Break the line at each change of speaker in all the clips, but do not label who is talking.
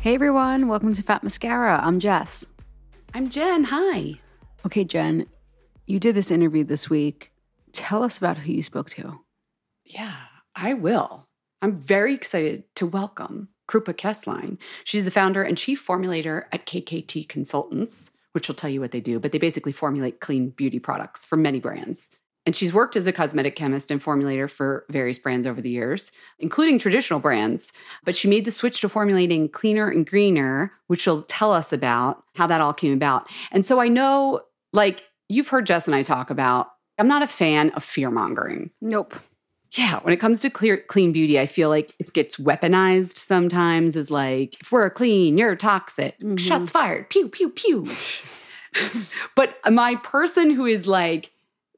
Hey everyone, welcome to Fat Mascara. I'm Jess.
I'm Jen. Hi.
Okay, Jen, you did this interview this week. Tell us about who you spoke to.
Yeah, I will. I'm very excited to welcome Krupa Koestline. She's the founder and chief formulator at KKT Consultants, which will tell you what they do, but they basically formulate clean beauty products for many brands. And she's worked as a cosmetic chemist and formulator for various brands over the years, including traditional brands. But she made the switch to formulating cleaner and greener, which she'll tell us about how that all came about. And so I know, like, you've heard Jess and I talk about, I'm not a fan of fear mongering.
Nope.
Yeah, when it comes to clear clean beauty, I feel like it gets weaponized sometimes as like, if we're clean, you're toxic.
Mhm.
Shots fired. Pew, pew, pew. but my person who is like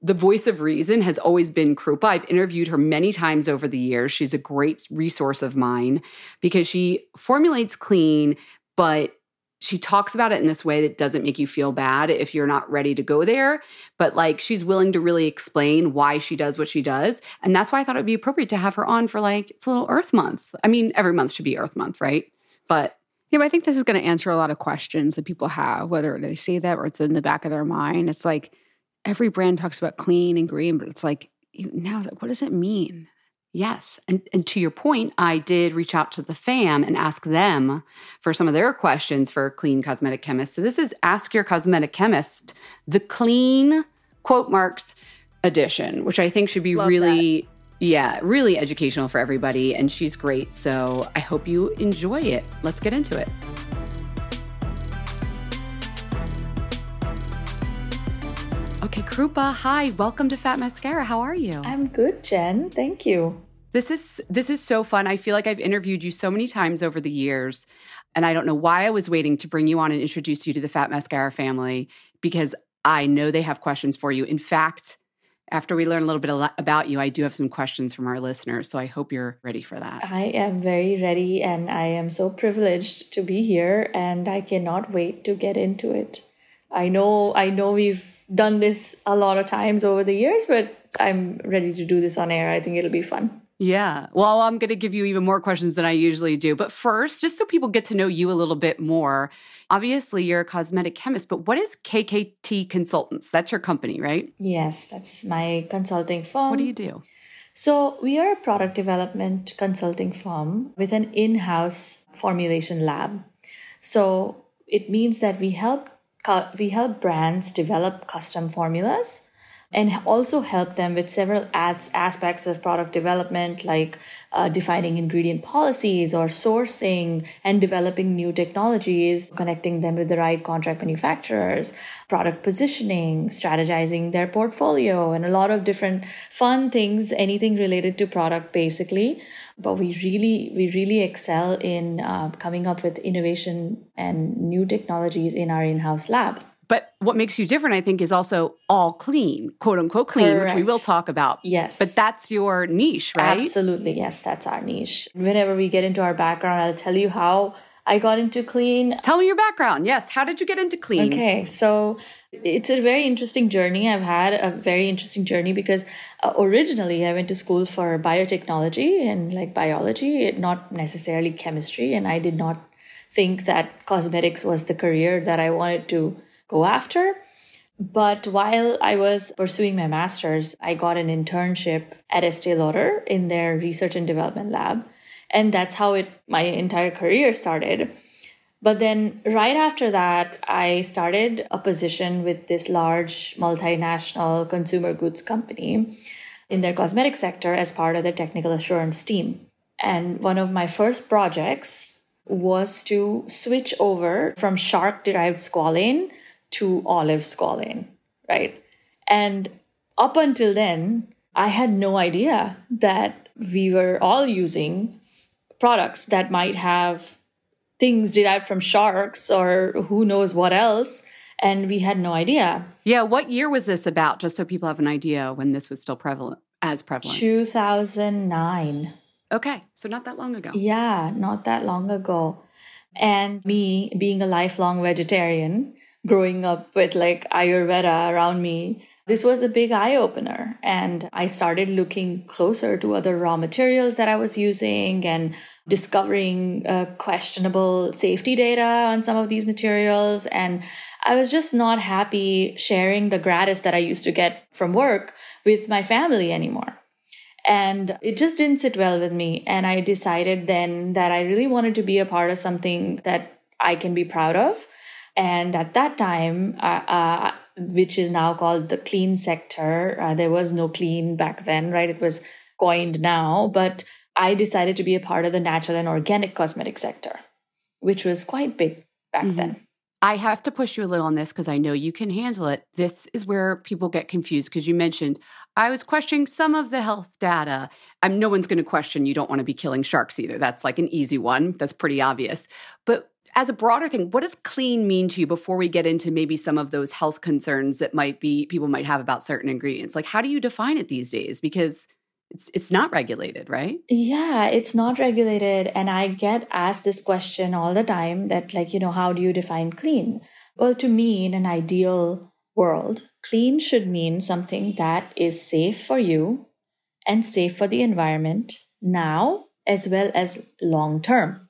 the voice of reason has always been Krupa. I've interviewed her many times over the years. She's a great resource of mine because she formulates clean, but she talks about it in this way that doesn't make you feel bad if you're not ready to go there. But like she's willing to really explain why she does what she does. And that's why I thought it would be appropriate to have her on for like, it's a little Earth Month. I mean, every month should be Earth Month, right? But
Yeah, but I think this is going to answer a lot of questions that people have, whether they say that or it's in the back of their mind. It's like every brand talks about clean and green, but it's like now, it's like, what does it mean?
Yes. And, and to your point, I did reach out to the fam and ask them for some of their questions for clean cosmetic chemists. So this is Ask Your Cosmetic Chemist, the clean quote marks edition, which I think should be
Love
really, yeah, really educational for everybody. And she's great. So I hope you enjoy it. Let's get into it. Krupa, hi. Welcome to Fat Mascara. How are you?
I'm good, Jen. Thank you.
This is this is so fun. I feel like I've interviewed you so many times over the years, and I don't know why I was waiting to bring you on and introduce you to the Fat Mascara family because I know they have questions for you. In fact, after we learn a little bit about you, I do have some questions from our listeners. So I hope you're ready for that.
I am very ready, and I am so privileged to be here, and I cannot wait to get into it. I know, I know we've done this a lot of times over the years, but I'm ready to do this on air. I think it'll be fun.
Yeah. Well, I'm going to give you even more questions than I usually do. But first, just so people get to know you a little bit more, obviously you're a cosmetic chemist, but what is KKT Consultants? That's your company, right?
Yes, that's my consulting firm.
What do you do?
So, we are a product development consulting firm with an in house formulation lab. So, it means that we help we help brands develop custom formulas and also help them with several ads, aspects of product development like uh, defining ingredient policies or sourcing and developing new technologies connecting them with the right contract manufacturers product positioning strategizing their portfolio and a lot of different fun things anything related to product basically. But we really we really excel in uh, coming up with innovation and new technologies in our in-house lab
but what makes you different, I think, is also all clean, quote unquote clean, Correct. which we will talk about.
Yes.
But that's your niche, right?
Absolutely. Yes, that's our niche. Whenever we get into our background, I'll tell you how I got into clean.
Tell me your background. Yes. How did you get into clean?
Okay. So it's a very interesting journey. I've had a very interesting journey because uh, originally I went to school for biotechnology and like biology, not necessarily chemistry. And I did not think that cosmetics was the career that I wanted to go after. But while I was pursuing my master's, I got an internship at Estee Lauder in their research and development lab. And that's how it my entire career started. But then right after that, I started a position with this large multinational consumer goods company in their cosmetic sector as part of their technical assurance team. And one of my first projects was to switch over from shark derived squalane to olive squalane, right? And up until then, I had no idea that we were all using products that might have things derived from sharks or who knows what else. And we had no idea.
Yeah. What year was this about? Just so people have an idea when this was still prevalent, as prevalent.
2009.
Okay. So not that long ago.
Yeah. Not that long ago. And me being a lifelong vegetarian, growing up with like Ayurveda around me, this was a big eye opener. And I started looking closer to other raw materials that I was using and discovering uh, questionable safety data on some of these materials. And I was just not happy sharing the gratis that I used to get from work with my family anymore. And it just didn't sit well with me. And I decided then that I really wanted to be a part of something that I can be proud of and at that time, uh, uh, which is now called the clean sector, uh, there was no clean back then, right? It was coined now, but I decided to be a part of the natural and organic cosmetic sector, which was quite big back mm-hmm. then.
I have to push you a little on this because I know you can handle it. This is where people get confused because you mentioned I was questioning some of the health data. I'm no one's going to question you don't want to be killing sharks either. That's like an easy one. That's pretty obvious. But as a broader thing, what does clean mean to you before we get into maybe some of those health concerns that might be people might have about certain ingredients? Like how do you define it these days? Because it's it's not regulated, right?
Yeah, it's not regulated and I get asked this question all the time that like, you know, how do you define clean? Well, to me in an ideal world, clean should mean something that is safe for you and safe for the environment now as well as long term.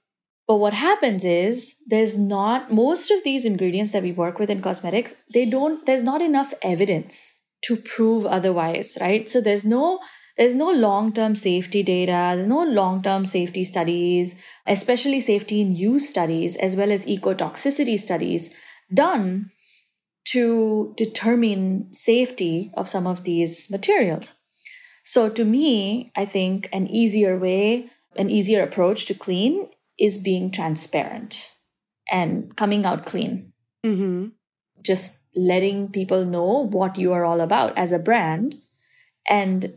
But what happens is there's not most of these ingredients that we work with in cosmetics, they don't, there's not enough evidence to prove otherwise, right? So there's no, there's no long-term safety data, there's no long-term safety studies, especially safety in use studies, as well as ecotoxicity studies done to determine safety of some of these materials. So to me, I think an easier way, an easier approach to clean is being transparent and coming out clean. Mm-hmm. Just letting people know what you are all about as a brand and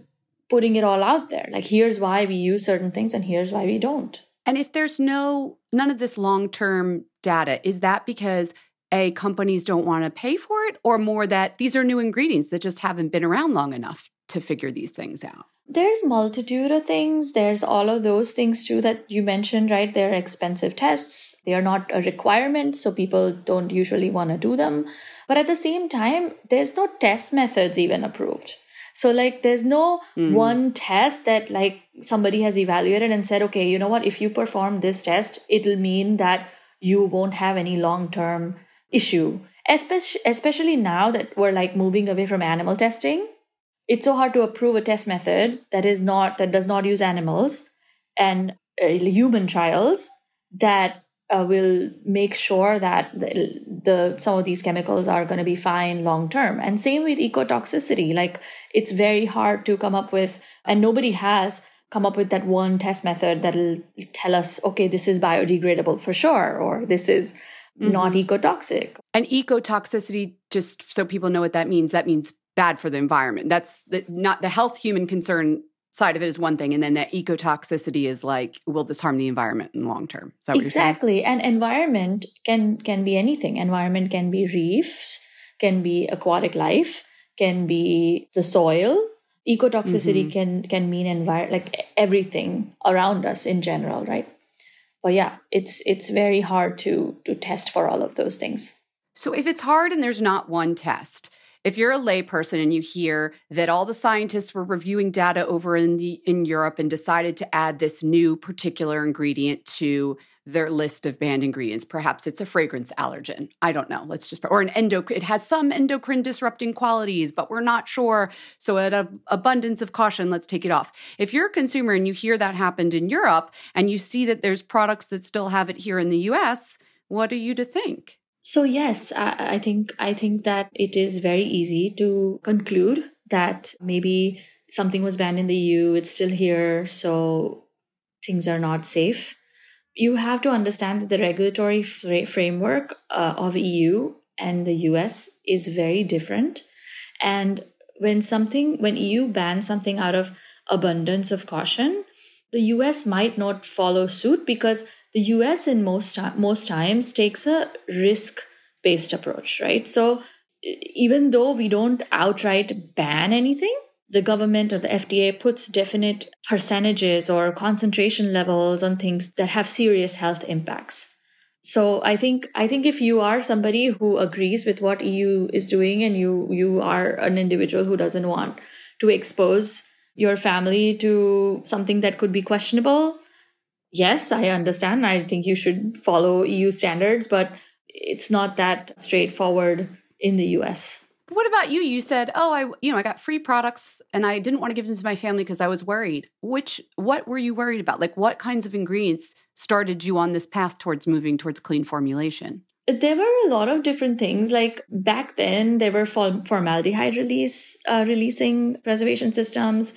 putting it all out there. Like, here's why we use certain things and here's why we don't.
And if there's no, none of this long term data, is that because A, companies don't want to pay for it, or more that these are new ingredients that just haven't been around long enough to figure these things out?
There's multitude of things. There's all of those things too that you mentioned, right? They're expensive tests. They are not a requirement, so people don't usually want to do them. But at the same time, there's no test methods even approved. So like there's no mm. one test that like somebody has evaluated and said, okay, you know what, if you perform this test, it'll mean that you won't have any long-term issue. Especially, especially now that we're like moving away from animal testing it's so hard to approve a test method that is not that does not use animals and uh, human trials that uh, will make sure that the, the, some of these chemicals are going to be fine long term. And same with ecotoxicity. Like it's very hard to come up with and nobody has come up with that one test method that'll tell us okay this is biodegradable for sure or this is mm-hmm. not ecotoxic.
And ecotoxicity just so people know what that means that means bad for the environment. That's the, not the health human concern side of it is one thing, and then that ecotoxicity is like, will this harm the environment in the long term?
exactly. And environment can can be anything. Environment can be reefs, can be aquatic life, can be the soil. Ecotoxicity mm-hmm. can can mean envir- like everything around us in general, right? But yeah, it's it's very hard to to test for all of those things.
So if it's hard and there's not one test, if you're a layperson and you hear that all the scientists were reviewing data over in the in Europe and decided to add this new particular ingredient to their list of banned ingredients, perhaps it's a fragrance allergen. I don't know. Let's just or an endocrine. It has some endocrine disrupting qualities, but we're not sure. So, at an abundance of caution, let's take it off. If you're a consumer and you hear that happened in Europe and you see that there's products that still have it here in the U.S., what are you to think?
So yes, I, I think I think that it is very easy to conclude that maybe something was banned in the EU, it's still here, so things are not safe. You have to understand that the regulatory fra- framework uh, of EU and the US is very different. And when something, when EU bans something out of abundance of caution, the US might not follow suit because the US in most most times takes a risk based approach, right? So even though we don't outright ban anything, the government or the FDA puts definite percentages or concentration levels on things that have serious health impacts. So I think I think if you are somebody who agrees with what EU is doing and you you are an individual who doesn't want to expose your family to something that could be questionable, yes, I understand. I think you should follow EU standards, but it's not that straightforward in the US.
What about you? You said, "Oh, I you know, I got free products and I didn't want to give them to my family because I was worried." Which what were you worried about? Like what kinds of ingredients started you on this path towards moving towards clean formulation?
There were a lot of different things. Like back then, there were formaldehyde release uh, releasing preservation systems.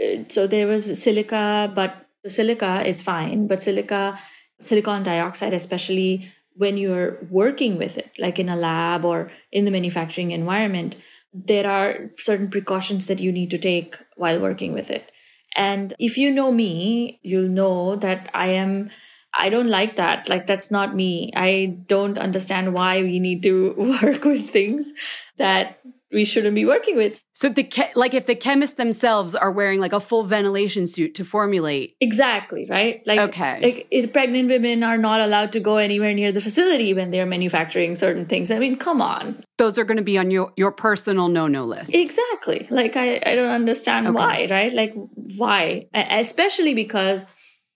Uh, so there was silica, but silica is fine, but silica, silicon dioxide, especially when you're working with it, like in a lab or in the manufacturing environment, there are certain precautions that you need to take while working with it. And if you know me, you'll know that I am, I don't like that. Like, that's not me. I don't understand why we need to work with things that we shouldn't be working with.
So the ke- like if the chemists themselves are wearing like a full ventilation suit to formulate.
Exactly, right? Like okay. like it, pregnant women are not allowed to go anywhere near the facility when they're manufacturing certain things. I mean, come on.
Those are going to be on your your personal no-no list.
Exactly. Like I I don't understand okay. why, right? Like why? Especially because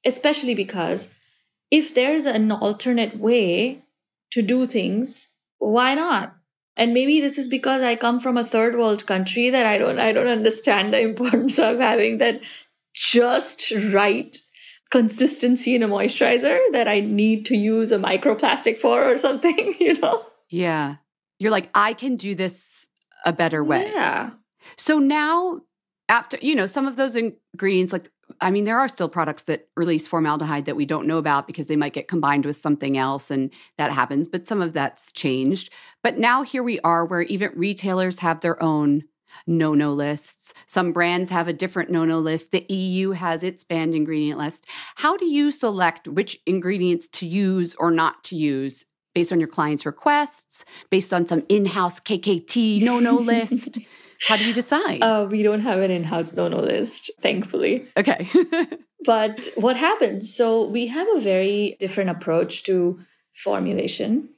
especially because if there's an alternate way to do things, why not? And maybe this is because i come from a third world country that i don't i don't understand the importance of having that just right consistency in a moisturizer that i need to use a microplastic for or something you know?
Yeah. You're like i can do this a better way.
Yeah.
So now after you know some of those ingredients like I mean, there are still products that release formaldehyde that we don't know about because they might get combined with something else and that happens, but some of that's changed. But now here we are where even retailers have their own. no no lists. Some brands have a different no no list. The EU has its banned ingredient list. How do you select which ingredients to use or not to use based on your client's requests, based on some in house KKT no no list? How do you decide?
Uh, we don't have an in house no no list, thankfully.
Okay.
but what happens? So we have a very different approach to formulation.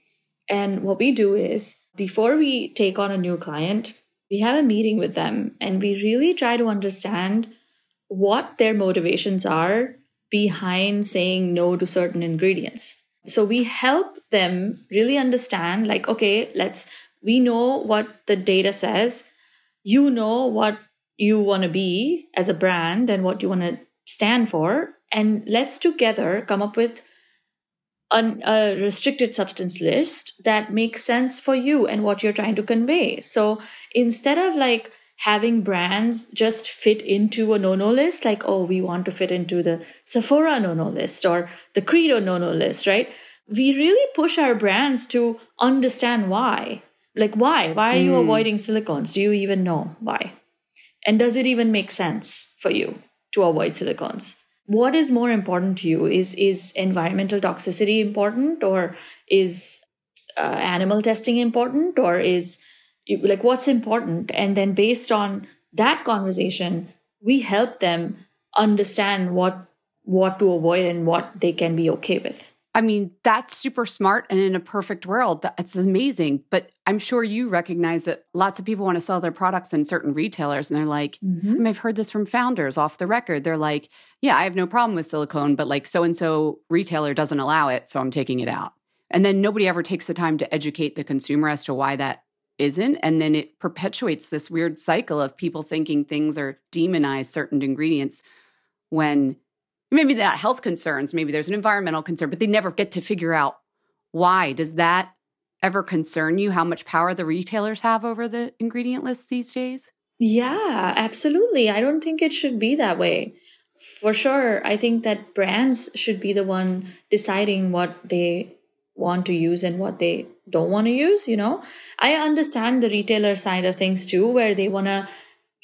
And what we do is before we take on a new client, we have a meeting with them and we really try to understand what their motivations are behind saying no to certain ingredients. So we help them really understand like, okay, let's, we know what the data says. You know what you want to be as a brand and what you want to stand for. And let's together come up with an, a restricted substance list that makes sense for you and what you're trying to convey. So instead of like having brands just fit into a no-no list, like, oh, we want to fit into the Sephora no-no list or the Credo no-no list, right? We really push our brands to understand why. Like, why? Why are you mm. avoiding silicones? Do you even know why? And does it even make sense for you to avoid silicones? what is more important to you is is environmental toxicity important or is uh, animal testing important or is like what's important and then based on that conversation we help them understand what what to avoid and what they can be okay with
I mean, that's super smart. And in a perfect world, that's amazing. But I'm sure you recognize that lots of people want to sell their products in certain retailers. And they're like, mm-hmm. I've heard this from founders off the record. They're like, yeah, I have no problem with silicone, but like so and so retailer doesn't allow it. So I'm taking it out. And then nobody ever takes the time to educate the consumer as to why that isn't. And then it perpetuates this weird cycle of people thinking things are demonized certain ingredients when maybe that health concerns, maybe there's an environmental concern, but they never get to figure out why. Does that ever concern you how much power the retailers have over the ingredient lists these days?
Yeah, absolutely. I don't think it should be that way. For sure, I think that brands should be the one deciding what they want to use and what they don't want to use, you know. I understand the retailer side of things too where they want to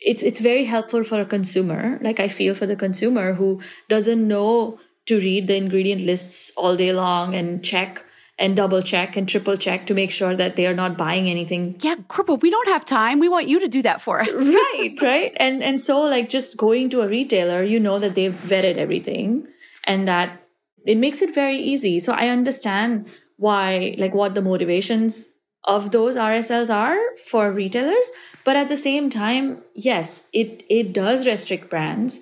it's it's very helpful for a consumer like i feel for the consumer who doesn't know to read the ingredient lists all day long and check and double check and triple check to make sure that they are not buying anything.
Yeah, Krupa, we don't have time. We want you to do that for us.
right, right. And and so like just going to a retailer, you know that they've vetted everything and that it makes it very easy. So I understand why like what the motivations of those RSLs are for retailers. But at the same time, yes, it, it does restrict brands.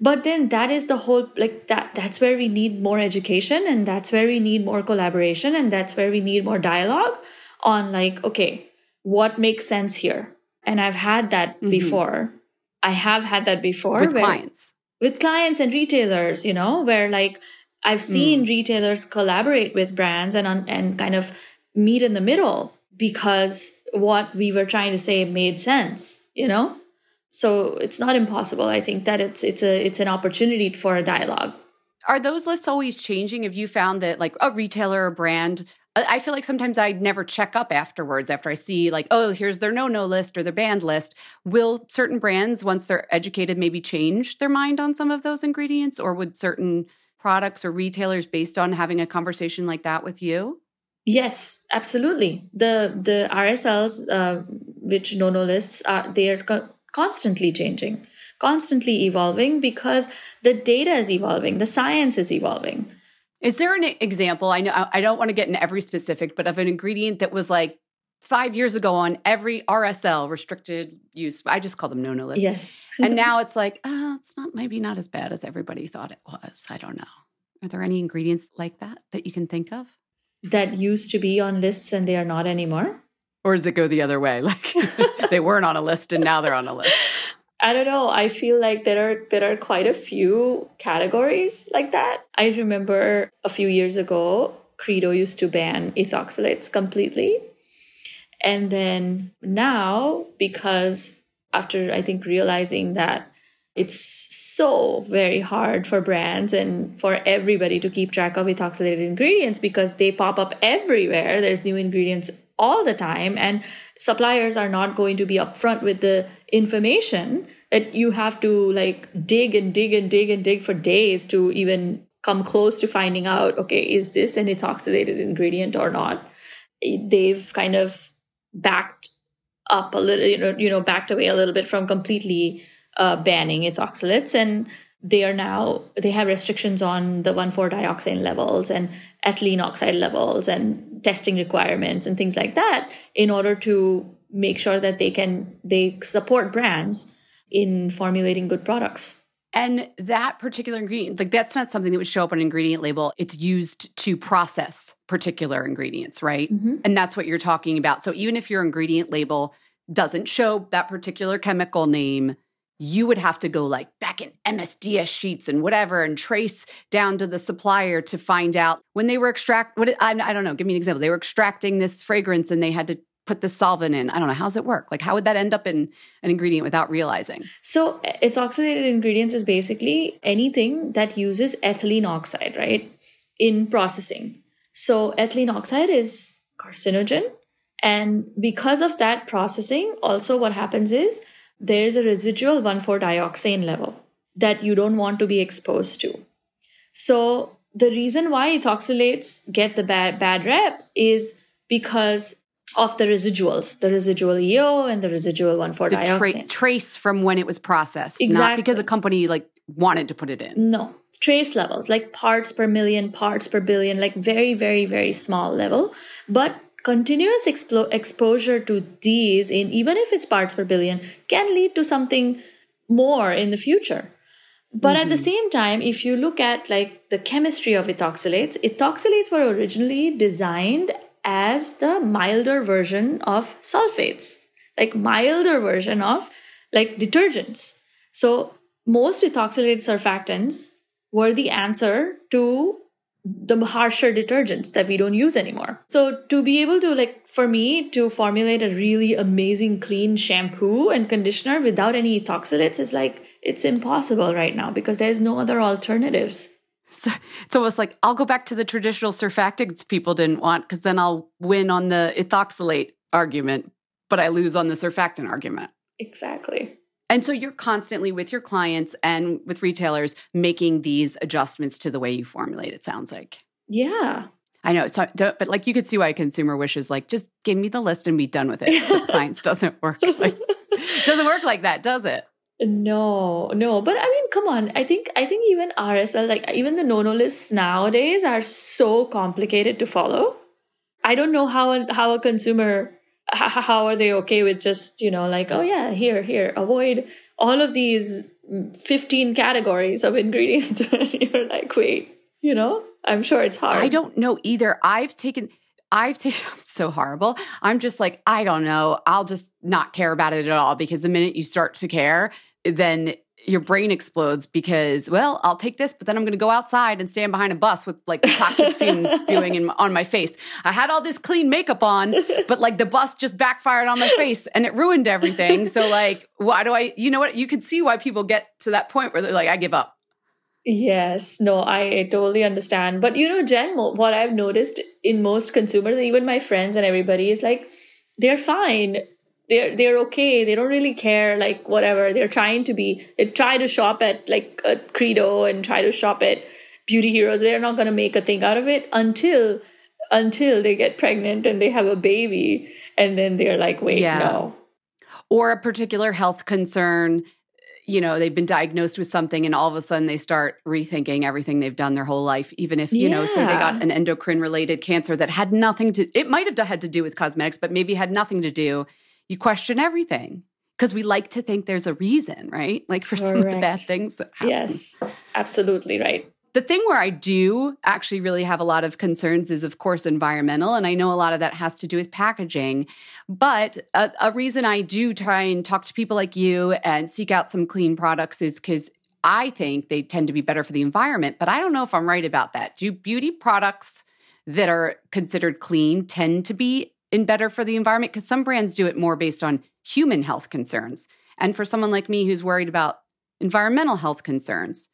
But then that is the whole like that that's where we need more education and that's where we need more collaboration and that's where we need more dialogue on like, okay, what makes sense here? And I've had that mm-hmm. before. I have had that before
with where, clients.
With clients and retailers, you know, where like I've seen mm. retailers collaborate with brands and on and kind of meet in the middle because what we were trying to say made sense, you know? So it's not impossible. I think that it's it's a it's an opportunity for a dialogue.
Are those lists always changing? Have you found that like a retailer or brand I feel like sometimes I never check up afterwards after I see like, oh, here's their no-no list or their banned list. Will certain brands, once they're educated, maybe change their mind on some of those ingredients, or would certain products or retailers, based on having a conversation like that with you?
Yes, absolutely. The the RSLs, uh, which no-no lists, are they are co- constantly changing, constantly evolving because the data is evolving, the science is evolving.
Is there an example? I know I don't want to get into every specific, but of an ingredient that was like five years ago on every RSL restricted use. I just call them no-no lists.
Yes,
and now it's like, oh, it's not maybe not as bad as everybody thought it was. I don't know. Are there any ingredients like that that you can think of?
That used to be on lists and they are not anymore?
Or does it go the other way? Like they weren't on a list and now they're on a list?
I don't know. I feel like there are there are quite a few categories like that. I remember a few years ago, Credo used to ban ethoxylates completely. And then now, because after I think realizing that it's so very hard for brands and for everybody to keep track of ethoxylated ingredients because they pop up everywhere. There's new ingredients all the time and suppliers are not going to be upfront with the information that you have to like dig and dig and dig and dig for days to even come close to finding out okay is this an ethoxylated ingredient or not they've kind of backed up a little you know you know backed away a little bit from completely uh, banning ethoxylates and they are now they have restrictions on the 1,4-dioxane levels and ethylene oxide levels and testing requirements and things like that in order to make sure that they can they support brands in formulating good products
and that particular ingredient, like that's not something that would show up on an ingredient label. It's used to process particular ingredients, right? Mm-hmm. And that's what you're talking about. So even if your ingredient label doesn't show that particular chemical name, you would have to go like back in MSDS sheets and whatever and trace down to the supplier to find out when they were extract what I, I don't know, give me an example. They were extracting this fragrance and they had to put the solvent in? I don't know. How's it work? Like, how would that end up in an ingredient without realizing?
So, eh, ethoxylated ingredients is basically anything that uses ethylene oxide, right, in processing. So, ethylene oxide is carcinogen. And because of that processing, also what happens is there's a residual 1,4-dioxane level that you don't want to be exposed to. So, the reason why ethoxylates get the bad, bad rep is because of the residuals, the residual EO and the residual 1,4-dioxane.
Tra- trace from when it was processed, exactly. not because a company like wanted to put it in.
No, trace levels like parts per million, parts per billion, like very, very, very small level. But continuous explo- exposure to these, in even if it's parts per billion, can lead to something more in the future. But mm-hmm. at the mm-hmm. same time, if you look at like the chemistry of ethoxylates, ethoxylates were originally designed as the milder version of sulfates, like milder version of like detergents. So most ethoxylated surfactants were the answer to the harsher detergents that we don't use anymore. So to be able to like for me to formulate a really amazing clean shampoo and conditioner without any ethoxylates is like it's impossible right now because there's no other alternatives.
So it's almost like I'll go back to the traditional surfactants people didn't want because then I'll win on the ethoxylate argument, but I lose on the surfactant argument.
Exactly.
And so you're constantly with your clients and with retailers making these adjustments to the way you formulate, it sounds like.
Yeah.
I know, so, but like you could see why a consumer wishes like just give me the list and be done with it. But science doesn't work like doesn't work like that, does it?
No, no, but I mean, come on. I think I think even RSL, like even the no no lists nowadays, are so complicated to follow. I don't know how a, how a consumer how are they okay with just you know like oh yeah here here avoid all of these 15 categories of ingredients and you're like wait you know i'm sure it's hard
i don't know either i've taken I've taken so horrible. I'm just like, I don't know. I'll just not care about it at all because the minute you start to care, then your brain explodes because, well, I'll take this, but then I'm going to go outside and stand behind a bus with like toxic fumes spewing in, on my face. I had all this clean makeup on, but like the bus just backfired on my face and it ruined everything. So, like, why do I, you know what? You can see why people get to that point where they're like, I give up.
Yes, no, I totally understand. But you know, Jen, what I've noticed in most consumers, even my friends and everybody, is like, they're fine they're they're okay they don't really care like whatever they're trying to be they try to shop at like a credo and try to shop at beauty heroes they're not going to make a thing out of it until until they get pregnant and they have a baby and then they're like wait yeah. no
or a particular health concern you know they've been diagnosed with something and all of a sudden they start rethinking everything they've done their whole life even if you yeah. know say they got an endocrine related cancer that had nothing to it might have had to do with cosmetics but maybe had nothing to do you question everything because we like to think there's a reason, right? Like for Correct. some of the bad things that happen.
Yes, absolutely right.
The thing where I do actually really have a lot of concerns is, of course, environmental. And I know a lot of that has to do with packaging. But a, a reason I do try and talk to people like you and seek out some clean products is because I think they tend to be better for the environment. But I don't know if I'm right about that. Do beauty products that are considered clean tend to be in better for the environment? Because some brands do it more based on human health concerns. And for someone like me who's worried about environmental health concerns,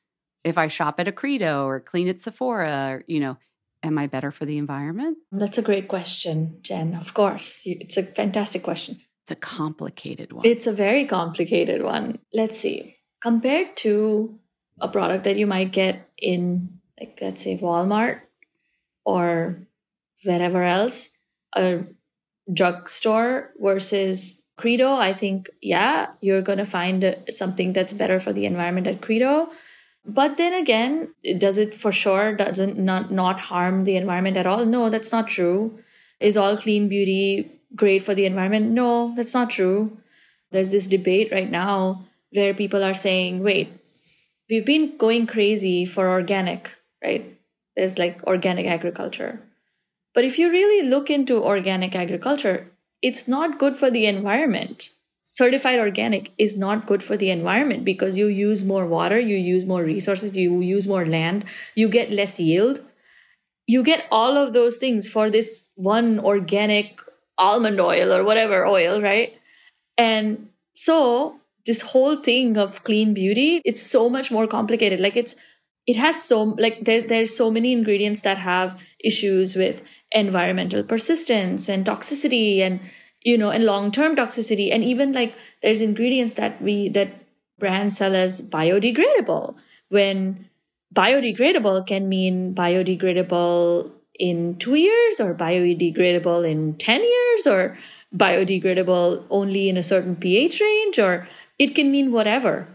if I shop at a Credo or clean at Sephora, or, you know, am I better for the environment?
That's a great question, Jen. Of course. It's a fantastic question.
It's a complicated one.
It's a very complicated one. Let's see. Compared to a product that you might get in, like, let's say, Walmart or wherever else, a drugstore versus Credo, I think, yeah, you're going to find something that's better for the environment at Credo. But then again, does it for sure doesn't not, not harm the environment at all? No, that's not true. Is all clean beauty great for the environment? No, that's not true. There's this debate right now where people are saying, wait, we've been going crazy for organic, right? There's like organic agriculture. But if you really look into organic agriculture, it's not good for the environment. Certified organic is not good for the environment because you use more water, you use more resources, you use more land, you get less yield. You get all of those things for this one organic almond oil or whatever oil, right? And so this whole thing of clean beauty, it's so much more complicated. Like it's it has so like there, there's so many ingredients that have issues with environmental persistence and toxicity and you know and long-term toxicity. And even like there's ingredients that we that brands sell as biodegradable when biodegradable can mean biodegradable in 2 years or biodegradable in 10 years or biodegradable only in a certain pH range or it can mean whatever.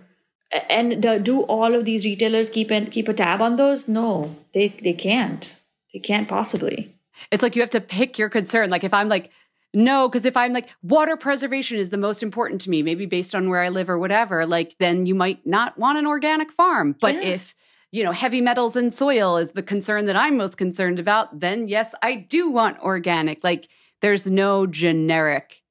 And do all of these retailers keep and keep a tab on those? No they they can't. They can't possibly
it's like you have to pick your concern. Like if I'm like, no, because if I'm like, water preservation is the most important to me, maybe based on where I live or whatever, like then you might not want an organic farm. But yeah. if, you know, heavy metals in soil is the concern that I'm most concerned about, then yes, I do want organic. Like there's no generic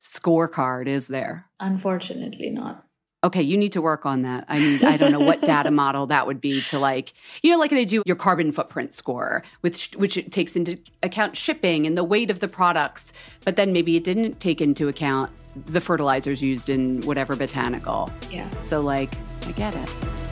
scorecard, is there?
Unfortunately, not
okay, you need to work on that. I mean, I don't know what data model that would be to like, you know, like they do your carbon footprint score, which which it takes into account shipping and the weight of the products, but then maybe it didn't take into account the fertilizers used in whatever botanical.
Yeah.
So like, I get it.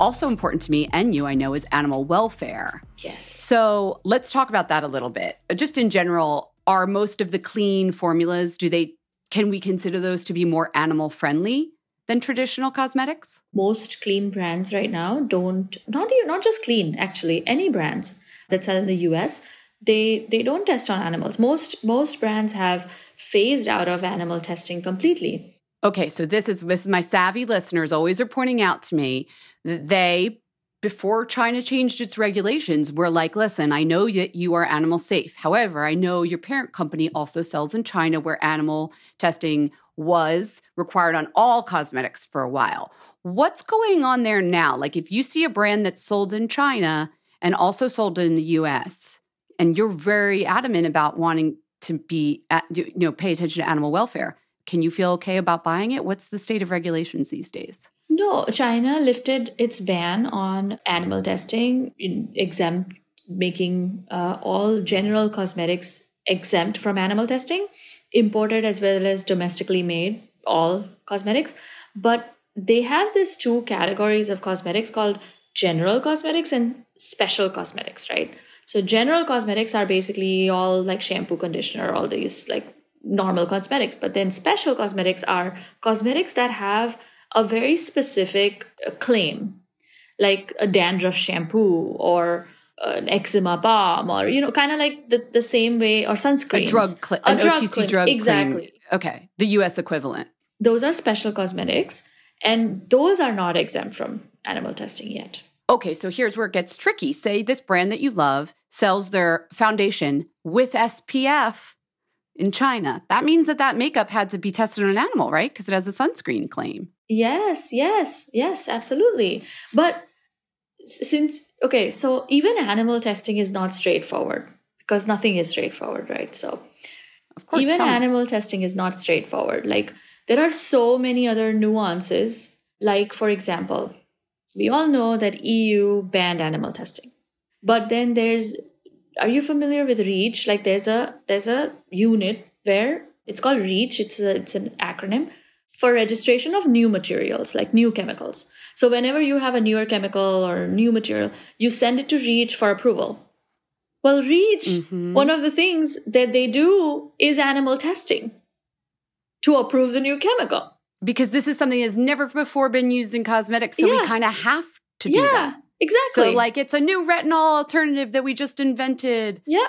Also important to me and you, I know, is animal welfare.
Yes.
So let's talk about that a little bit. Just in general, are most of the clean formulas, do they can we consider those to be more animal friendly than traditional cosmetics?
Most clean brands right now don't not even not just clean, actually, any brands that sell in the US, they they don't test on animals. Most most brands have phased out of animal testing completely.
Okay, so this is this is my savvy listeners always are pointing out to me that they before China changed its regulations were like, listen, I know that you are animal safe. However, I know your parent company also sells in China where animal testing was required on all cosmetics for a while. What's going on there now? Like if you see a brand that's sold in China and also sold in the US and you're very adamant about wanting to be at, you know pay attention to animal welfare, can you feel okay about buying it? What's the state of regulations these days?
No, China lifted its ban on animal testing, exempt making uh, all general cosmetics exempt from animal testing, imported as well as domestically made, all cosmetics. But they have these two categories of cosmetics called general cosmetics and special cosmetics, right? So general cosmetics are basically all like shampoo, conditioner, all these like normal cosmetics. But then special cosmetics are cosmetics that have a very specific uh, claim, like a dandruff shampoo or an eczema balm, or you know, kind of like the, the same way, or sunscreen.
A drug, cl-
A
an
drug
OTC
claim.
drug claim.
Exactly.
Okay, the U.S. equivalent.
Those are special cosmetics, and those are not exempt from animal testing yet.
Okay, so here's where it gets tricky. Say this brand that you love sells their foundation with SPF in China. That means that that makeup had to be tested on an animal, right? Because it has a sunscreen claim.
Yes, yes, yes, absolutely. But since, okay, so even animal testing is not straightforward because nothing is straightforward, right? So
Of course,
even
me.
animal testing is not straightforward. Like there are so many other nuances. Like, for example, we all know that EU banned animal testing. But then there's are you familiar with REACH? Like there's a there's a unit where it's called REACH. It's a, it's an acronym for registration of new materials, like new chemicals. So whenever you have a newer chemical or new material, you send it to REACH for approval. Well, REACH, mm-hmm. one of the things that they do is animal testing to approve the new chemical.
Because this is something that's never before been used in cosmetics, so yeah. we kind of have to do
yeah,
that.
Exactly.
So, like, it's a new retinol alternative that we just invented.
Yeah.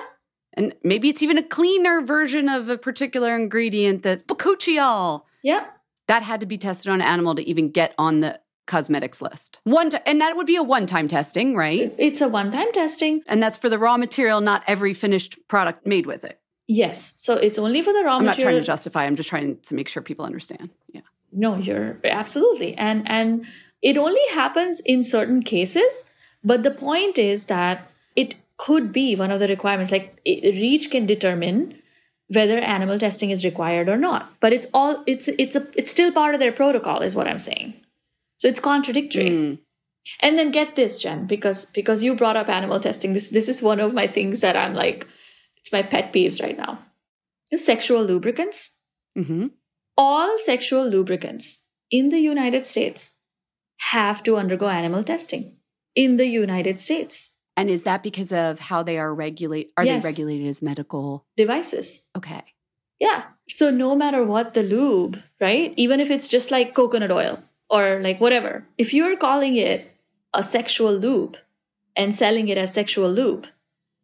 And maybe it's even a cleaner version of a particular ingredient that bakuchiol.
Yeah.
That had to be tested on an animal to even get on the cosmetics list. One t- and that would be a one-time testing, right?
It's a one-time testing.
And that's for the raw material, not every finished product made with it.
Yes. So it's only for the raw
I'm
material. I'm
not trying to justify. I'm just trying to make sure people understand. Yeah.
No, you're absolutely. And and it only happens in certain cases, but the point is that it could be one of the requirements. Like REACH can determine whether animal testing is required or not. But it's all it's it's a it's still part of their protocol, is what I'm saying. So it's contradictory. Mm. And then get this, Jen, because because you brought up animal testing. This this is one of my things that I'm like, it's my pet peeves right now. The sexual lubricants.
Mm-hmm.
All sexual lubricants in the United States have to undergo animal testing in the United States.
And is that because of how they are regulate? Are yes. they regulated as medical
devices?
Okay.
Yeah. So no matter what the lube, right? Even if it's just like coconut oil or like whatever, if you're calling it a sexual lube and selling it as sexual lube,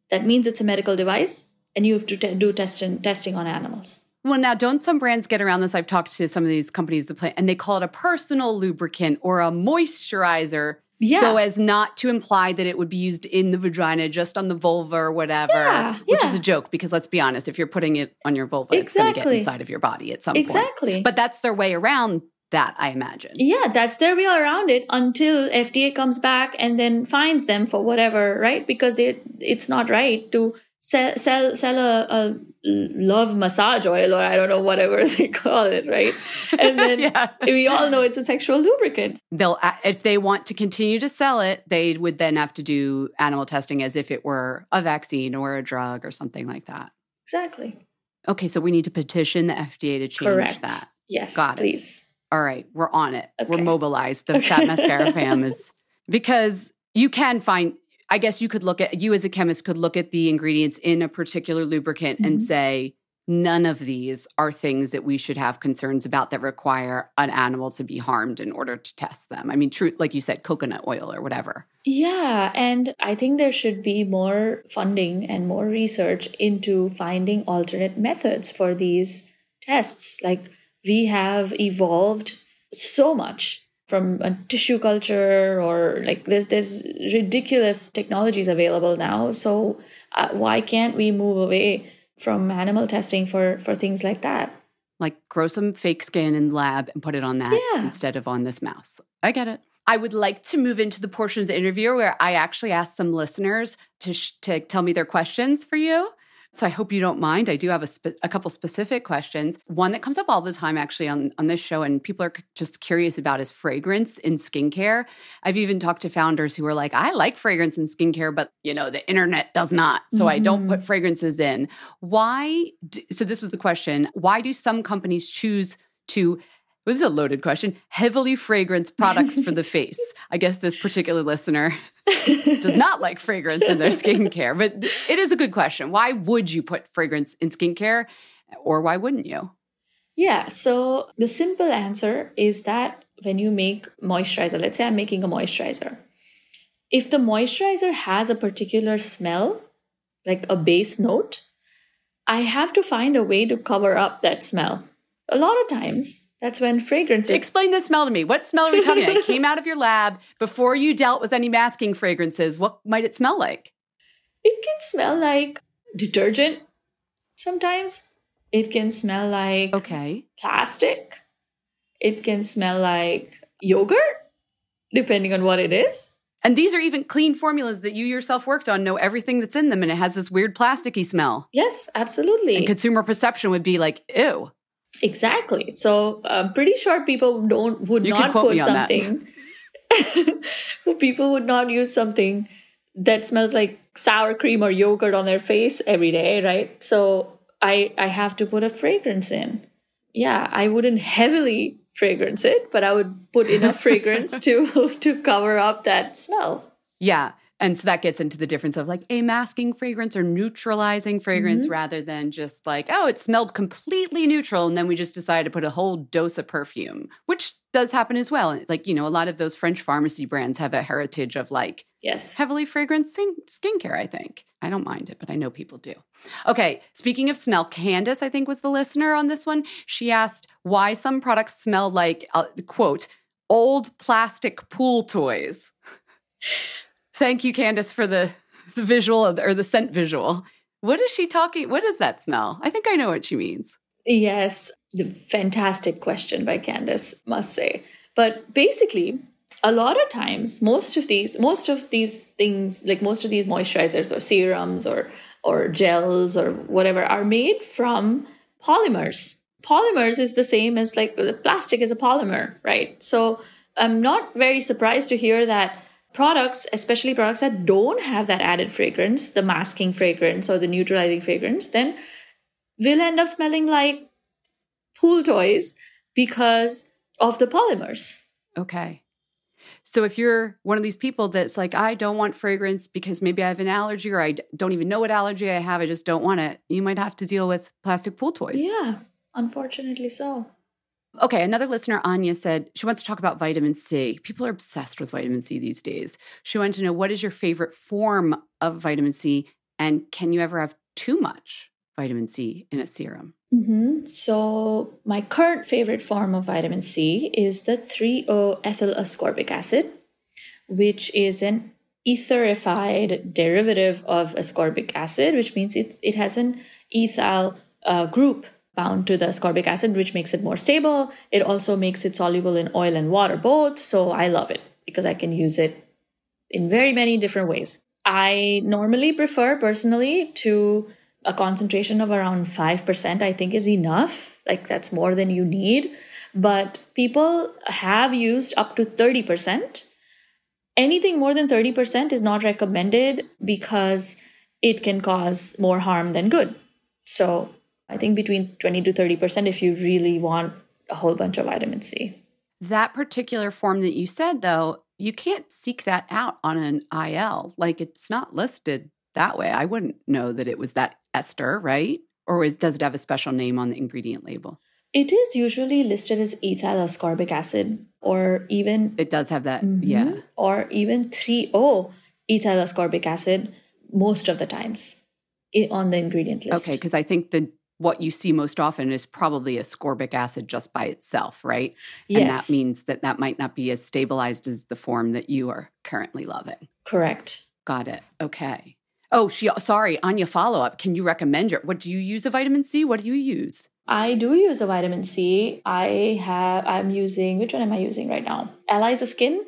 that means it's a medical device and you have to t- do test testing on animals.
Well, now, don't some brands get around this? I've talked to some of these companies that play, and they call it a personal lubricant or a moisturizer yeah. So as not to imply that it would be used in the vagina, just on the vulva or whatever,
yeah,
which
yeah.
is a joke because let's be honest, if you're putting it on your vulva, exactly. it's going to get inside of your body at some
exactly.
point. Exactly. But that's their way around that, I imagine.
Yeah, that's their way around it until FDA comes back and then fines them for whatever, right? Because they, it's not right to sell sell, sell a, a love massage oil or I don't know whatever they call it, right? And then yeah. we all know it's a sexual lubricant.
They'll if they want to continue to sell it, they would then have to do animal testing as if it were a vaccine or a drug or something like that.
Exactly.
Okay, so we need to petition the FDA to change
Correct.
that.
Yes,
got
please.
It. All right, we're on it.
Okay.
We're mobilized. The okay. Fat Mascara fam is because you can find I guess you could look at you as a chemist could look at the ingredients in a particular lubricant mm-hmm. and say none of these are things that we should have concerns about that require an animal to be harmed in order to test them. I mean, true, like you said, coconut oil or whatever.
Yeah. And I think there should be more funding and more research into finding alternate methods for these tests. Like we have evolved so much from a tissue culture or like there's there's ridiculous technologies available now so uh, why can't we move away from animal testing for for things like that
like grow some fake skin in lab and put it on that
yeah.
instead of on this mouse i get it I would like to move into the portion of the interview where I actually asked some listeners to, sh- to tell me their questions for you. So I hope you don't mind. I do have a, spe- a couple specific questions. One that comes up all the time actually on, on this show, and people are just curious about is fragrance in skincare. I've even talked to founders who are like, I like fragrance in skincare, but you know, the internet does not. So mm-hmm. I don't put mm-hmm. fragrances in. Why? Do, so this was the question. Why do some companies choose to this is a loaded question. Heavily fragrance products for the face. I guess this particular listener does not like fragrance in their skincare, but it is a good question. Why would you put fragrance in skincare or why wouldn't you?
Yeah, so the simple answer is that when you make moisturizer, let's say I'm making a moisturizer, if the moisturizer has a particular smell, like a base note, I have to find a way to cover up that smell. A lot of times, that's when fragrances.
Explain the smell to me. What smell are we talking about? It came out of your lab before you dealt with any masking fragrances. What might it smell like?
It can smell like detergent sometimes. It can smell like
okay
plastic. It can smell like yogurt, depending on what it is.
And these are even clean formulas that you yourself worked on, know everything that's in them, and it has this weird plasticky smell.
Yes, absolutely.
And consumer perception would be like, ew.
Exactly. So I'm pretty sure people don't would
you
not put something. people would not use something that smells like sour cream or yogurt on their face every day, right? So I I have to put a fragrance in. Yeah, I wouldn't heavily fragrance it, but I would put enough fragrance to to cover up that smell.
Yeah. And so that gets into the difference of like a masking fragrance or neutralizing fragrance mm-hmm. rather than just like, oh, it smelled completely neutral. And then we just decided to put a whole dose of perfume, which does happen as well. Like, you know, a lot of those French pharmacy brands have a heritage of like,
yes,
heavily fragranced skin- skincare, I think. I don't mind it, but I know people do. Okay. Speaking of smell, Candace, I think was the listener on this one. She asked why some products smell like, uh, quote, old plastic pool toys. Thank you, Candace, for the, the visual of, or the scent visual. What is she talking? What does that smell? I think I know what she means.
Yes, the fantastic question by Candace, must say. But basically, a lot of times, most of these, most of these things, like most of these moisturizers or serums or or gels or whatever, are made from polymers. Polymers is the same as like plastic is a polymer, right? So I'm not very surprised to hear that products, especially products that don't have that added fragrance, the masking fragrance or the neutralizing fragrance, then will end up smelling like pool toys because of the polymers.
Okay. So if you're one of these people that's like, I don't want fragrance because maybe I have an allergy or I don't even know what allergy I have, I just don't want it, you might have to deal with plastic pool toys.
Yeah, unfortunately so.
Okay, another listener, Anya, said she wants to talk about vitamin C. People are obsessed with vitamin C these days. She wanted to know what is your favorite form of vitamin C and can you ever have too much vitamin C in a serum?
Mm-hmm. So, my current favorite form of vitamin C is the 3O ethyl ascorbic acid, which is an etherified derivative of ascorbic acid, which means it, it has an ethyl uh, group bound to the ascorbic acid, which makes it more stable. It also makes it soluble in oil and water both. So I love it because I can use it in very many different ways. I normally prefer personally to a concentration of around 5%, I think is enough. Like that's more than you need. But people have used up to 30%. Anything more than 30% is not recommended because it can cause more harm than good. So I think between 20 to 30% if you really want a whole bunch of vitamin C.
That particular form that you said, though, you can't seek that out on an IL. Like it's not listed that way. I wouldn't know that it was that ester, right? Or is, does it have a special name on the ingredient label?
It is usually listed as ethyl ascorbic acid or even.
It does have that, mm-hmm, yeah.
Or even 3O ethyl ascorbic acid most of the times on the ingredient list.
Okay, because I think the what you see most often is probably ascorbic acid just by itself, right?
Yes.
And that means that that might not be as stabilized as the form that you are currently loving.
Correct.
Got it. Okay. Oh, she sorry, Anya follow up. Can you recommend your what do you use a vitamin C? What do you use?
I do use a vitamin C. I have I'm using which one am I using right now? Eliza Skin.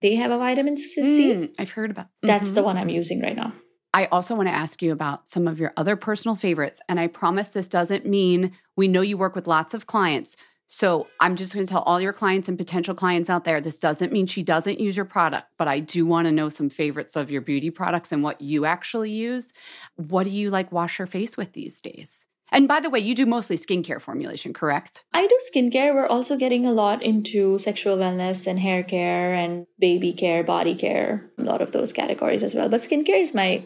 They have a vitamin C.
Mm, I've heard about.
Mm-hmm. That's the one I'm using right now.
I also want to ask you about some of your other personal favorites. And I promise this doesn't mean we know you work with lots of clients. So I'm just going to tell all your clients and potential clients out there this doesn't mean she doesn't use your product, but I do want to know some favorites of your beauty products and what you actually use. What do you like wash your face with these days? And by the way, you do mostly skincare formulation, correct?
I do skincare. We're also getting a lot into sexual wellness and hair care and baby care, body care, a lot of those categories as well. But skincare is my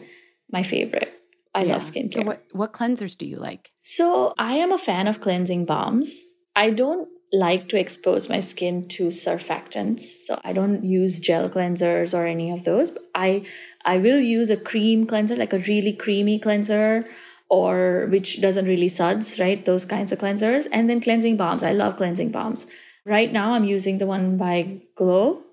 my favorite. I yeah. love skincare.
So what, what cleansers do you like?
So I am a fan of cleansing balms. I don't like to expose my skin to surfactants. So I don't use gel cleansers or any of those. I I will use a cream cleanser, like a really creamy cleanser or which doesn't really suds, right? Those kinds of cleansers. And then cleansing balms. I love cleansing balms. Right now, I'm using the one by Glow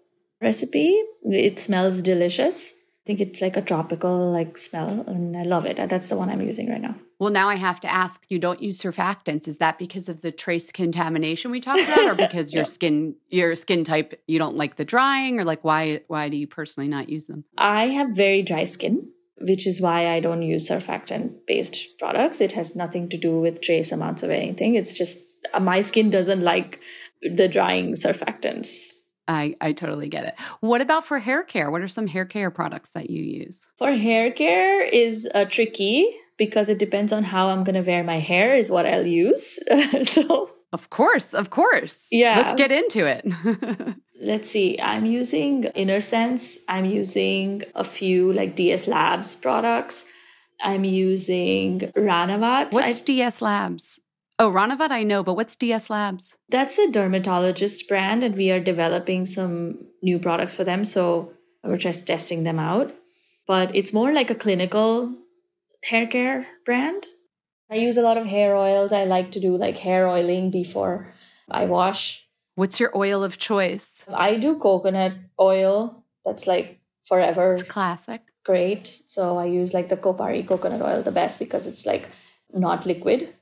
recipe. It smells delicious. I think it's like a tropical like smell and I love it. That's the one I'm using right now.
Well, now I have to ask, you don't use surfactants. Is that because of the trace contamination we talked about or because your skin your skin type you don't like the drying or like why why do you personally not use them?
I have very dry skin which is why I don't use surfactant based products. It has nothing to do with trace amounts of anything. It's just uh, my skin doesn't like the drying surfactants.
I, I totally get it. What about for hair care? What are some hair care products that you use?
For hair care is uh, tricky because it depends on how I'm going to wear my hair is what I'll use. so
of course, of course.
Yeah.
Let's get into it.
Let's see. I'm using Innersense. I'm using a few like DS Labs products. I'm using Ranavat.
What's I, DS Labs? Oh, Ranavat, I know, but what's DS Labs?
That's a dermatologist brand, and we are developing some new products for them. So we're just testing them out. But it's more like a clinical hair care brand. I use a lot of hair oils. I like to do like hair oiling before I wash.
What's your oil of choice?
I do coconut oil. That's like forever.
It's classic.
Great. So I use like the Kopari coconut oil the best because it's like not liquid.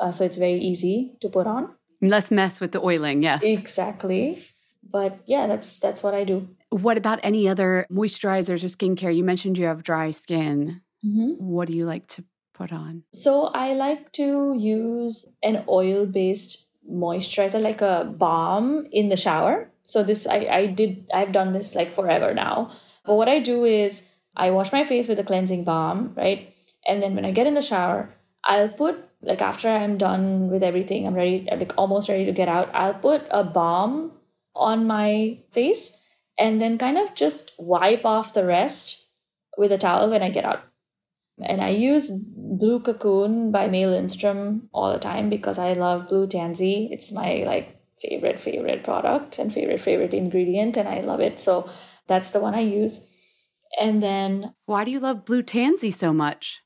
Uh, so it's very easy to put on.
Less mess with the oiling, yes.
Exactly. But yeah, that's that's what I do.
What about any other moisturizers or skincare? You mentioned you have dry skin. Mm-hmm. What do you like to put on?
So I like to use an oil based moisturizer, like a balm in the shower. So this I, I did I've done this like forever now. But what I do is I wash my face with a cleansing balm, right? And then when I get in the shower, I'll put like after I'm done with everything, I'm ready, I'm like almost ready to get out. I'll put a balm on my face and then kind of just wipe off the rest with a towel when I get out. And I use Blue Cocoon by May Lindstrom all the time because I love Blue Tansy. It's my like favorite, favorite product and favorite, favorite ingredient, and I love it. So that's the one I use. And then.
Why do you love Blue Tansy so much?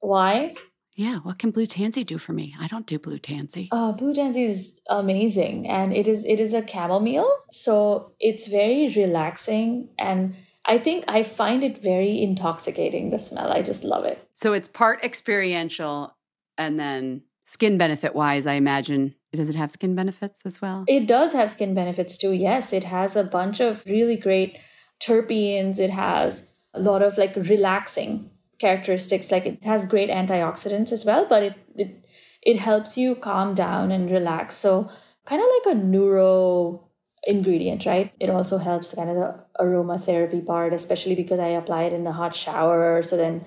Why?
Yeah, what can Blue Tansy do for me? I don't do Blue Tansy.
Uh, Blue Tansy is amazing, and it is it is a chamomile, so it's very relaxing, and I think I find it very intoxicating. The smell, I just love it.
So it's part experiential, and then skin benefit wise, I imagine. Does it have skin benefits as well?
It does have skin benefits too. Yes, it has a bunch of really great terpenes. It has a lot of like relaxing characteristics like it has great antioxidants as well but it it, it helps you calm down and relax so kind of like a neuro ingredient right it also helps kind of the aromatherapy part especially because i apply it in the hot shower so then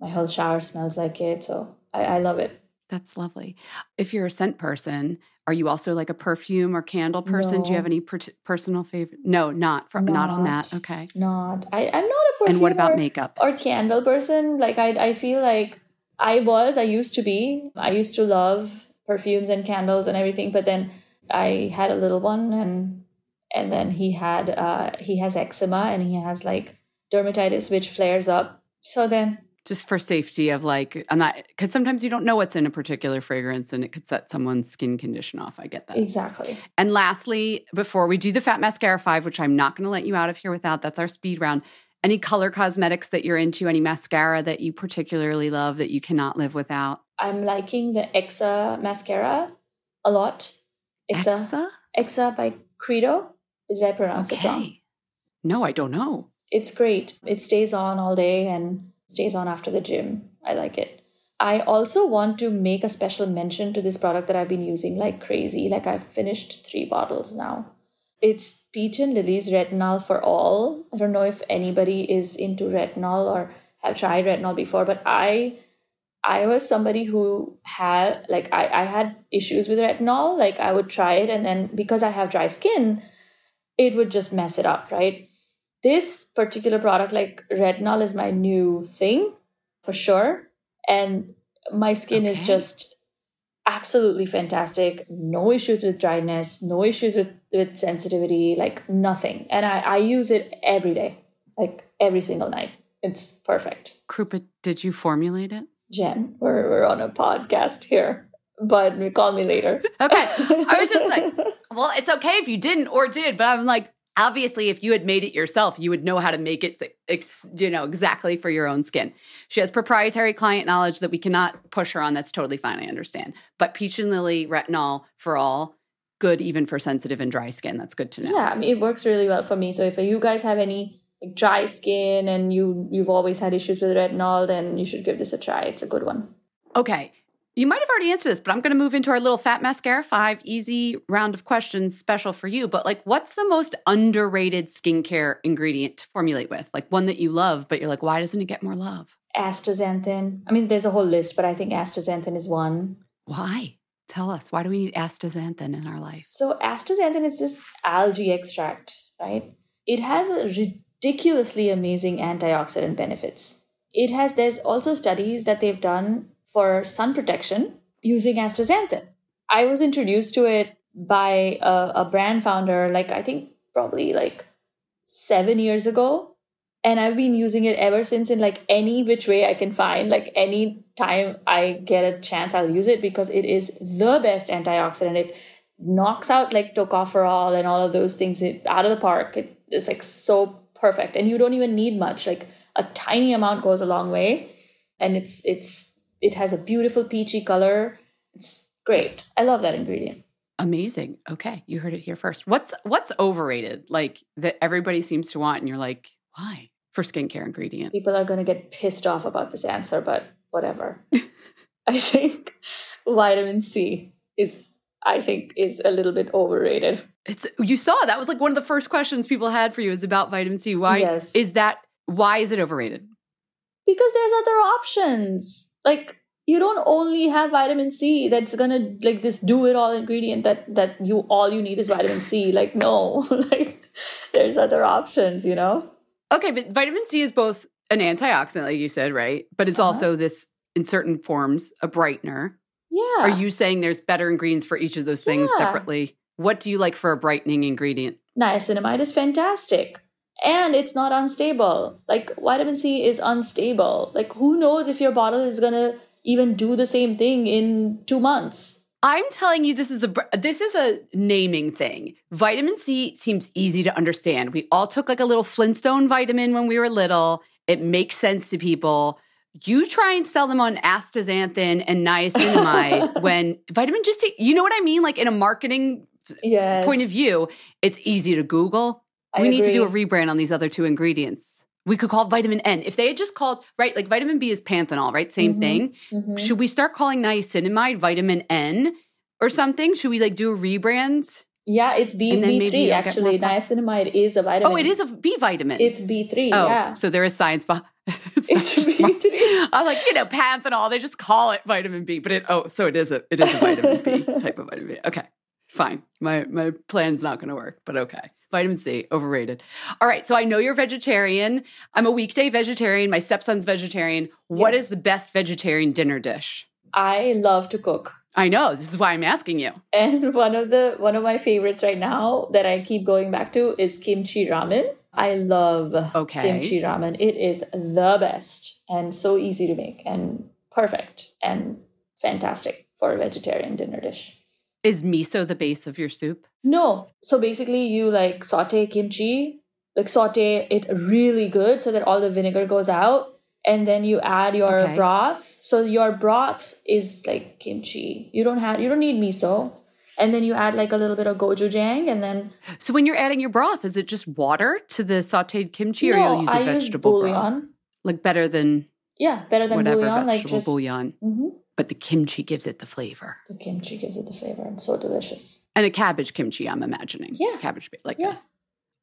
my whole shower smells like it so i, I love it
that's lovely if you're a scent person are you also like a perfume or candle person? No. Do you have any per- personal favorite? No, not for, not, not, on that. Okay,
not. I, I'm not a perfume.
And what about or, makeup
or candle person? Like I, I feel like I was. I used to be. I used to love perfumes and candles and everything. But then I had a little one, and and then he had uh he has eczema and he has like dermatitis which flares up. So then
just for safety of like i'm not because sometimes you don't know what's in a particular fragrance and it could set someone's skin condition off. I get that.
Exactly.
And lastly before we do the fat mascara five which i'm not going to let you out of here without that's our speed round. Any color cosmetics that you're into any mascara that you particularly love that you cannot live without?
I'm liking the exa mascara a lot.
Exa. Exa,
exa by credo did i pronounce okay. it wrong
no i don't know
it's great it stays on all day and stays on after the gym. I like it. I also want to make a special mention to this product that I've been using like crazy. Like I've finished three bottles now. It's Peach and Lily's Retinol for All. I don't know if anybody is into retinol or have tried retinol before, but I I was somebody who had like I, I had issues with retinol. Like I would try it and then because I have dry skin, it would just mess it up, right? this particular product, like retinol, is my new thing for sure. And my skin okay. is just absolutely fantastic. No issues with dryness, no issues with, with sensitivity, like nothing. And I, I use it every day, like every single night. It's perfect.
Krupa, did you formulate it?
Jen, we're, we're on a podcast here, but call me later.
okay. I was just like, well, it's okay if you didn't or did, but I'm like, obviously if you had made it yourself you would know how to make it you know exactly for your own skin. She has proprietary client knowledge that we cannot push her on. That's totally fine. I understand. But peach and lily retinol for all good even for sensitive and dry skin. That's good to know.
Yeah I mean, it works really well for me. So if you guys have any like, dry skin and you you've always had issues with retinol then you should give this a try. It's a good one.
Okay you might have already answered this, but I'm going to move into our little Fat Mascara 5 easy round of questions special for you. But like, what's the most underrated skincare ingredient to formulate with? Like one that you love, but you're like, why doesn't it get more love?
Astaxanthin. I mean, there's a whole list, but I think astaxanthin is one.
Why? Tell us. Why do we need astaxanthin in our life?
So, astaxanthin is this algae extract, right? It has a ridiculously amazing antioxidant benefits. It has, there's also studies that they've done for sun protection using astaxanthin. I was introduced to it by a, a brand founder, like I think probably like seven years ago. And I've been using it ever since in like any which way I can find. Like any time I get a chance, I'll use it because it is the best antioxidant. It knocks out like tocopherol and all of those things out of the park. It is like so perfect. And you don't even need much. Like a tiny amount goes a long way. And it's it's it has a beautiful peachy color. It's great. I love that ingredient.
Amazing. Okay, you heard it here first. What's what's overrated? Like that everybody seems to want, and you're like, why? For skincare ingredient.
People are going to get pissed off about this answer, but whatever. I think vitamin C is, I think, is a little bit overrated.
It's you saw that was like one of the first questions people had for you is about vitamin C. Why
yes.
is that? Why is it overrated?
Because there's other options. Like you don't only have vitamin C that's gonna like this do it all ingredient that that you all you need is vitamin C. Like no, like there's other options, you know.
Okay, but vitamin C is both an antioxidant, like you said, right? But it's uh-huh. also this in certain forms a brightener.
Yeah.
Are you saying there's better ingredients for each of those things yeah. separately? What do you like for a brightening ingredient?
Niacinamide is fantastic. And it's not unstable. Like vitamin C is unstable. Like who knows if your bottle is going to even do the same thing in 2 months.
I'm telling you this is a this is a naming thing. Vitamin C seems easy to understand. We all took like a little Flintstone vitamin when we were little. It makes sense to people you try and sell them on astaxanthin and niacinamide when vitamin just you know what I mean? Like in a marketing
yes.
point of view, it's easy to Google.
I
we
agree.
need to do a rebrand on these other two ingredients. We could call it vitamin N. If they had just called, right, like vitamin B is panthenol, right? Same
mm-hmm.
thing.
Mm-hmm.
Should we start calling niacinamide vitamin N or something? Should we like do a rebrand?
Yeah, it's B B three actually. Niacinamide is a vitamin.
Oh, it is a B vitamin.
It's B three.
Oh,
yeah.
So there is science behind.
it's, it's B three.
I'm like you know panthenol. They just call it vitamin B, but it oh so it is a it is a vitamin B type of vitamin B. Okay, fine. My my plan's not going to work, but okay. Vitamin C overrated. All right, so I know you're vegetarian. I'm a weekday vegetarian. My stepson's vegetarian. What
Yes.
is the best vegetarian dinner dish?
I love to cook.
I know this is why I'm asking you.
And one of the one of my favorites right now that I keep going back to is kimchi ramen. I love
Okay.
kimchi ramen. It is the best and so easy to make and perfect and fantastic for a vegetarian dinner dish.
Is miso the base of your soup?
No. So basically you like saute kimchi, like saute it really good so that all the vinegar goes out and then you add your
Okay.
broth. So your broth is like kimchi. You don't have you don't need miso. And then you add like a little bit of gochujang and then
So when you're adding your broth, is it just water to the sautéed kimchi, or you'll use a
I
vegetable
use
broth?
bouillon.
Like better than
Yeah, better than
whatever
bouillon. Like
vegetable
just
bouillon.
Mhm.
But the kimchi gives it the flavor.
the kimchi gives it the flavor and so delicious.
And a cabbage kimchi, I'm imagining.
Yeah.
Cabbage, like
Yeah.
a-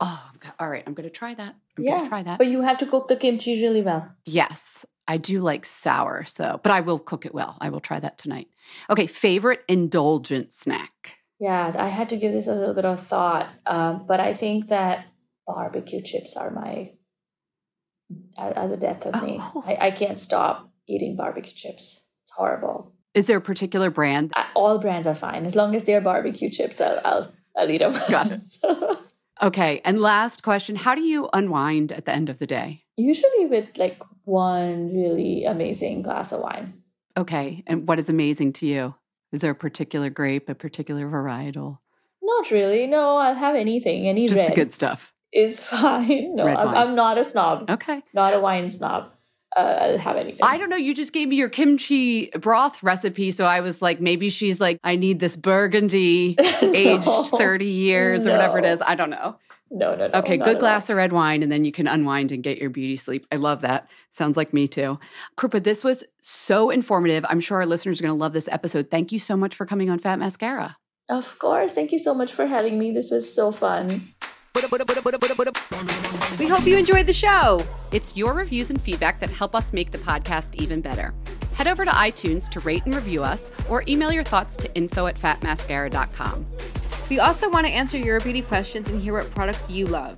oh, all right. I'm going to try that. I'm
yeah,
going to try that.
But you have to cook the kimchi really well.
yes, I do like sour. So, but I will cook it well. I will try that tonight. Okay. Favorite indulgent snack?
Yeah, I had to give this a little bit of thought, um, but I think that barbecue chips are my are the death of me.
Oh.
I, I can't stop eating barbecue chips. Horrible.
Is there a particular brand?
All brands are fine as long as they're barbecue chips. I'll I'll, I'll eat them.
Got it. Okay. And last question How do you unwind at the end of the day?
Usually with like one really amazing glass of wine.
Okay. And what is amazing to you? Is there a particular grape, a particular varietal?
Not really. No, I'll have anything. Any
Just
red
the good stuff.
is fine. No, I'm. I'm not a snob.
Okay.
Not a wine snob. Uh, I'll have anything.
I don't know. You just gave me your kimchi broth recipe. So I was like, maybe she's like, I need this burgundy aged 30 years
No.
or whatever it is. I don't know.
No, no, no.
Okay, good glass of red wine, and then you can unwind and get your beauty sleep. I love that. Sounds like me too. Krupa, this was so informative. I'm sure our listeners are going to love this episode. Thank you so much for coming on Fat Mascara.
Of course. Thank you so much for having me. This was so fun.
We hope you enjoyed the show.
It's your reviews and feedback that help us make the podcast even better. Head over to iTunes to rate and review us, or email your thoughts to info at fatmascara.com.
We also want to answer your beauty questions and hear what products you love.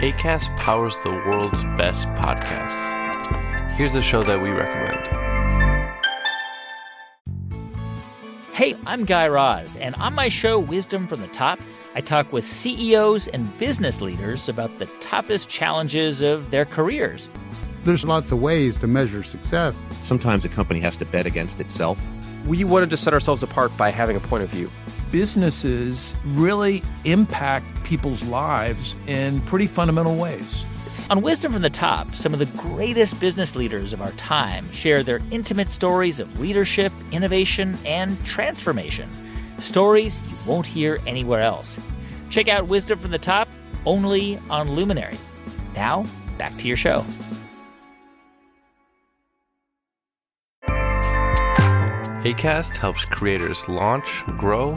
ACAST powers the world's best podcasts. Here's a show that we recommend.
Hey, I'm Guy Raz, and on my show, Wisdom from the Top, I talk with CEOs and business leaders about the toughest challenges of their careers.
There's lots of ways to measure success.
Sometimes a company has to bet against itself.
We wanted to set ourselves apart by having a point of view.
Businesses really impact people's lives in pretty fundamental ways.
On Wisdom from the Top, some of the greatest business leaders of our time share their intimate stories of leadership, innovation, and transformation. Stories you won't hear anywhere else. Check out Wisdom from the Top only on Luminary. Now, back to your show.
ACAST helps creators launch, grow,